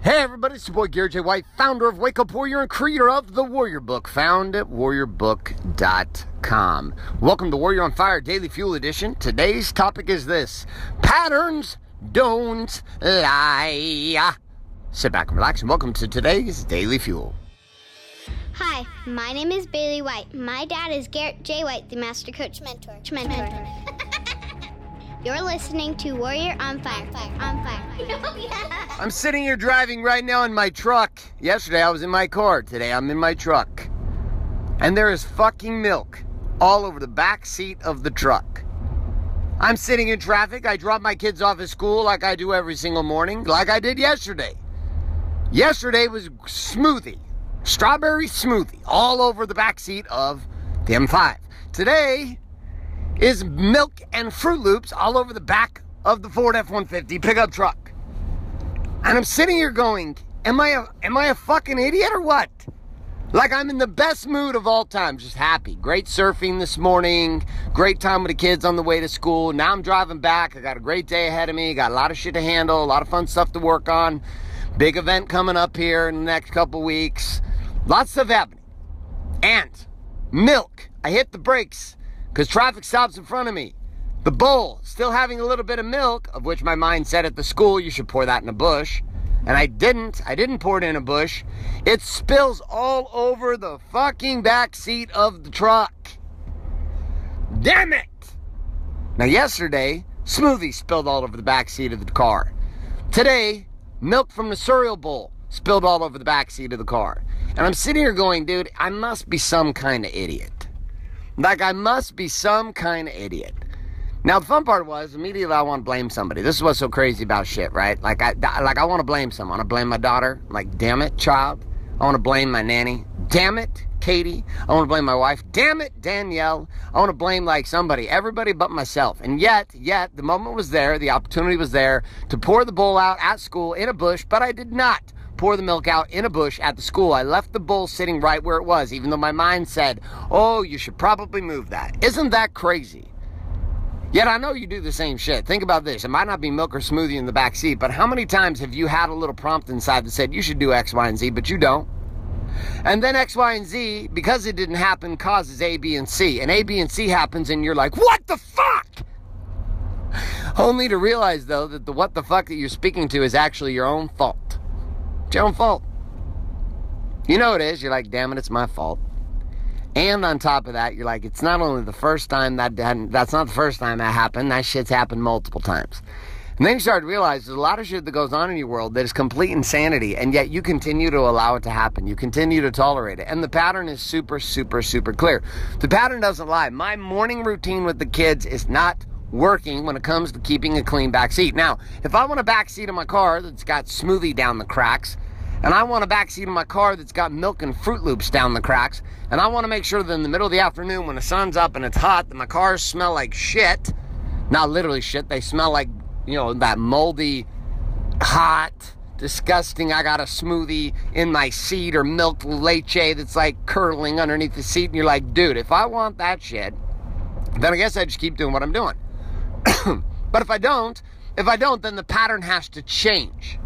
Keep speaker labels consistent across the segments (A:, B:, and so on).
A: Hey everybody, it's your boy Garrett J. White, founder of Wake Up Warrior and creator of the Warrior Book, found at warriorbook.com. Welcome to Warrior on Fire Daily Fuel Edition. Today's topic is this Patterns don't lie. Sit back and relax and welcome to today's Daily Fuel.
B: Hi, my name is Bailey White. My dad is Garrett J. White, the Master Coach Mentor. Mentor. You're listening to Warrior on Fire. On Fire.
A: Oh, I'm sitting here driving right now in my truck. Yesterday I was in my car. Today I'm in my truck. And there is fucking milk all over the back seat of the truck. I'm sitting in traffic. I drop my kids off at school like I do every single morning, like I did yesterday. Yesterday was smoothie, strawberry smoothie, all over the back seat of the M5. Today is milk and Froot Loops all over the back of the Ford F-150 pickup truck. And I'm sitting here going, am I a, am I a fucking idiot or what? Like I'm in the best mood of all time, just happy. Great surfing this morning, great time with the kids on the way to school. Now I'm driving back. I got a great day ahead of me. Got a lot of shit to handle, a lot of fun stuff to work on. Big event coming up here in the next couple weeks. Lots of happening. And milk. I hit the brakes because traffic stops in front of me. The bowl, still having a little bit of milk, of which my mind said at the school you should pour that in a bush. And I didn't. I didn't pour it in a bush. It spills all over the fucking back seat of the truck. Damn it! Now, yesterday, smoothie spilled all over the back seat of the car. Today, milk from the cereal bowl spilled all over the back seat of the car. And I'm sitting here going, dude, I must be some kind of idiot. Like, I must be some kind of idiot. Now, the fun part was immediately I want to blame somebody. This is what's so crazy about shit, right? Like, I like I want to blame someone. I want to blame my daughter. Like, damn it, child. I want to blame my nanny. Damn it, Katie. I want to blame my wife. Damn it, Danielle. I want to blame like somebody, everybody but myself. And yet, yet, the moment was there, the opportunity was there to pour the bowl out at school in a bush, but I did not pour the milk out in a bush at the school. I left the bowl sitting right where it was, even though my mind said, oh, you should probably move that. Isn't that crazy? Yet I know you do the same shit. Think about this. It might not be milk or smoothie in the back seat, but how many times have you had a little prompt inside that said you should do X, Y, and Z, but you don't? And then X, Y, and Z, because it didn't happen, causes A, B, and C. And A, B, and C happens, and you're like, what the fuck? Only to realize, though, that the what the fuck that you're speaking to is actually your own fault. It's your own fault. You know it is. You're like, damn it, it's my fault. And on top of that, you're like, it's not only the first time that that's not the first time that happened. That shit's happened multiple times. And then you start to realize there's a lot of shit that goes on in your world that is complete insanity, and yet you continue to allow it to happen. You continue to tolerate it. And the pattern is super, super, super clear. The pattern doesn't lie. My morning routine with the kids is not working when it comes to keeping a clean back seat. Now, if I want a back seat in my car that's got smoothie down the cracks, and I want a back seat in my car that's got milk and Froot Loops down the cracks, and I want to make sure that in the middle of the afternoon when the sun's up and it's hot, that my cars smell like shit. Not literally shit, they smell like, you know, that moldy, hot, disgusting. I got a smoothie in my seat or milk leche that's like curling underneath the seat, and you're like, dude, if I want that shit, then I guess I just keep doing what I'm doing. but if I don't, if I don't, then the pattern has to change.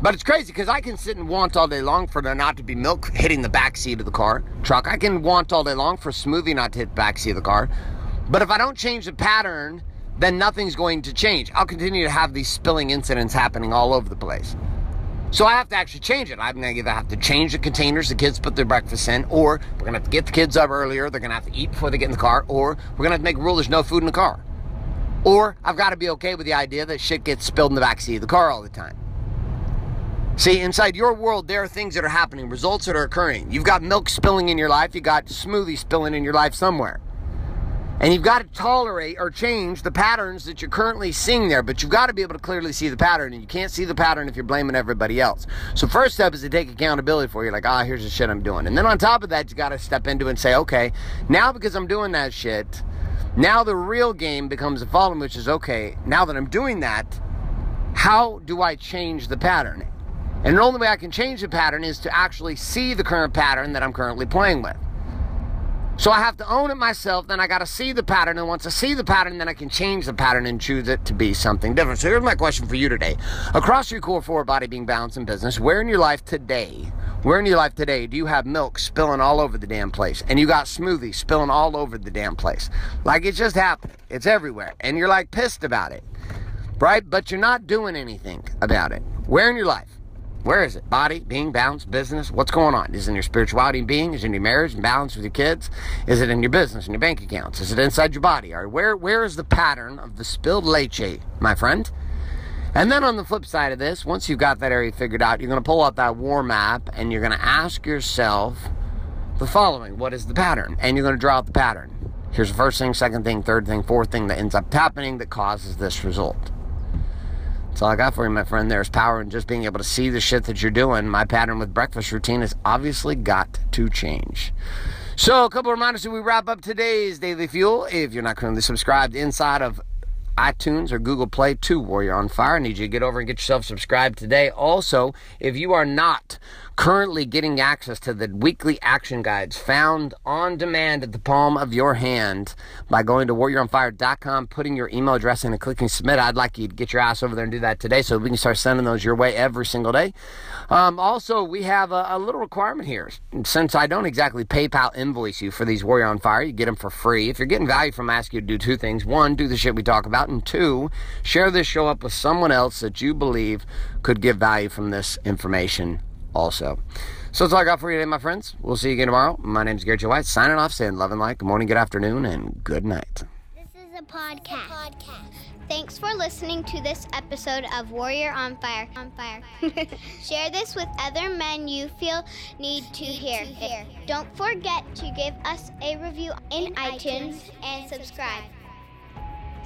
A: But it's crazy because I can sit and want all day long for there not to be milk hitting the back seat of the car truck. I can want all day long for smoothie not to hit the back seat of the car. But if I don't change the pattern, then nothing's going to change. I'll continue to have these spilling incidents happening all over the place. So I have to actually change it. I'm going to either have to change the containers the kids put their breakfast in, or we're going to have to get the kids up earlier. They're going to have to eat before they get in the car, or we're going to have to make a rule there's no food in the car. Or I've got to be okay with the idea that shit gets spilled in the back seat of the car all the time. See, inside your world, there are things that are happening, results that are occurring. You've got milk spilling in your life, you've got smoothie spilling in your life somewhere. And you've got to tolerate or change the patterns that you're currently seeing there, but you've got to be able to clearly see the pattern, and you can't see the pattern if you're blaming everybody else. So, first step is to take accountability for you, like, ah, here's the shit I'm doing. And then on top of that, you got to step into it and say, okay, now because I'm doing that shit, now the real game becomes the following, which is, okay, now that I'm doing that, how do I change the pattern? And the only way I can change the pattern is to actually see the current pattern that I'm currently playing with. So I have to own it myself, then I got to see the pattern, and once I see the pattern, then I can change the pattern and choose it to be something different. So here's my question for you today. Across your core four body being balance and business, where in your life today, where in your life today do you have milk spilling all over the damn place? And you got smoothies spilling all over the damn place. Like it just happened. It's everywhere. And you're like pissed about it. Right? But you're not doing anything about it. Where in your life? Where is it? Body, being, balance, business? What's going on? Is it in your spirituality and being? Is it in your marriage and balance with your kids? Is it in your business and your bank accounts? Is it inside your body? Or where where is the pattern of the spilled leche, my friend? And then on the flip side of this, once you've got that area figured out, you're going to pull out that war map and you're going to ask yourself the following What is the pattern? And you're going to draw out the pattern. Here's the first thing, second thing, third thing, fourth thing that ends up happening that causes this result. That's all I got for you, my friend. There's power in just being able to see the shit that you're doing. My pattern with breakfast routine has obviously got to change. So, a couple of reminders as we wrap up today's Daily Fuel. If you're not currently subscribed inside of iTunes or Google Play to Warrior on Fire, I need you to get over and get yourself subscribed today. Also, if you are not currently getting access to the weekly action guides found on demand at the palm of your hand by going to warrioronfire.com, putting your email address in and clicking submit. I'd like you to get your ass over there and do that today so we can start sending those your way every single day. Um, also, we have a, a, little requirement here. Since I don't exactly PayPal invoice you for these Warrior on Fire, you get them for free. If you're getting value from, ask you to do two things. One, do the shit we talk about, and two, share this show up with someone else that you believe could get value from this information also. So that's all I got for you today, my friends. We'll see you again tomorrow. My name is Garrett J. White, signing off, saying love and light. Good morning, good afternoon, and good night.
B: This is a podcast. Thanks for listening to this episode of Warrior on Fire. On Fire. Share this with other men you feel need to hear. Don't forget to give us a review in iTunes and subscribe.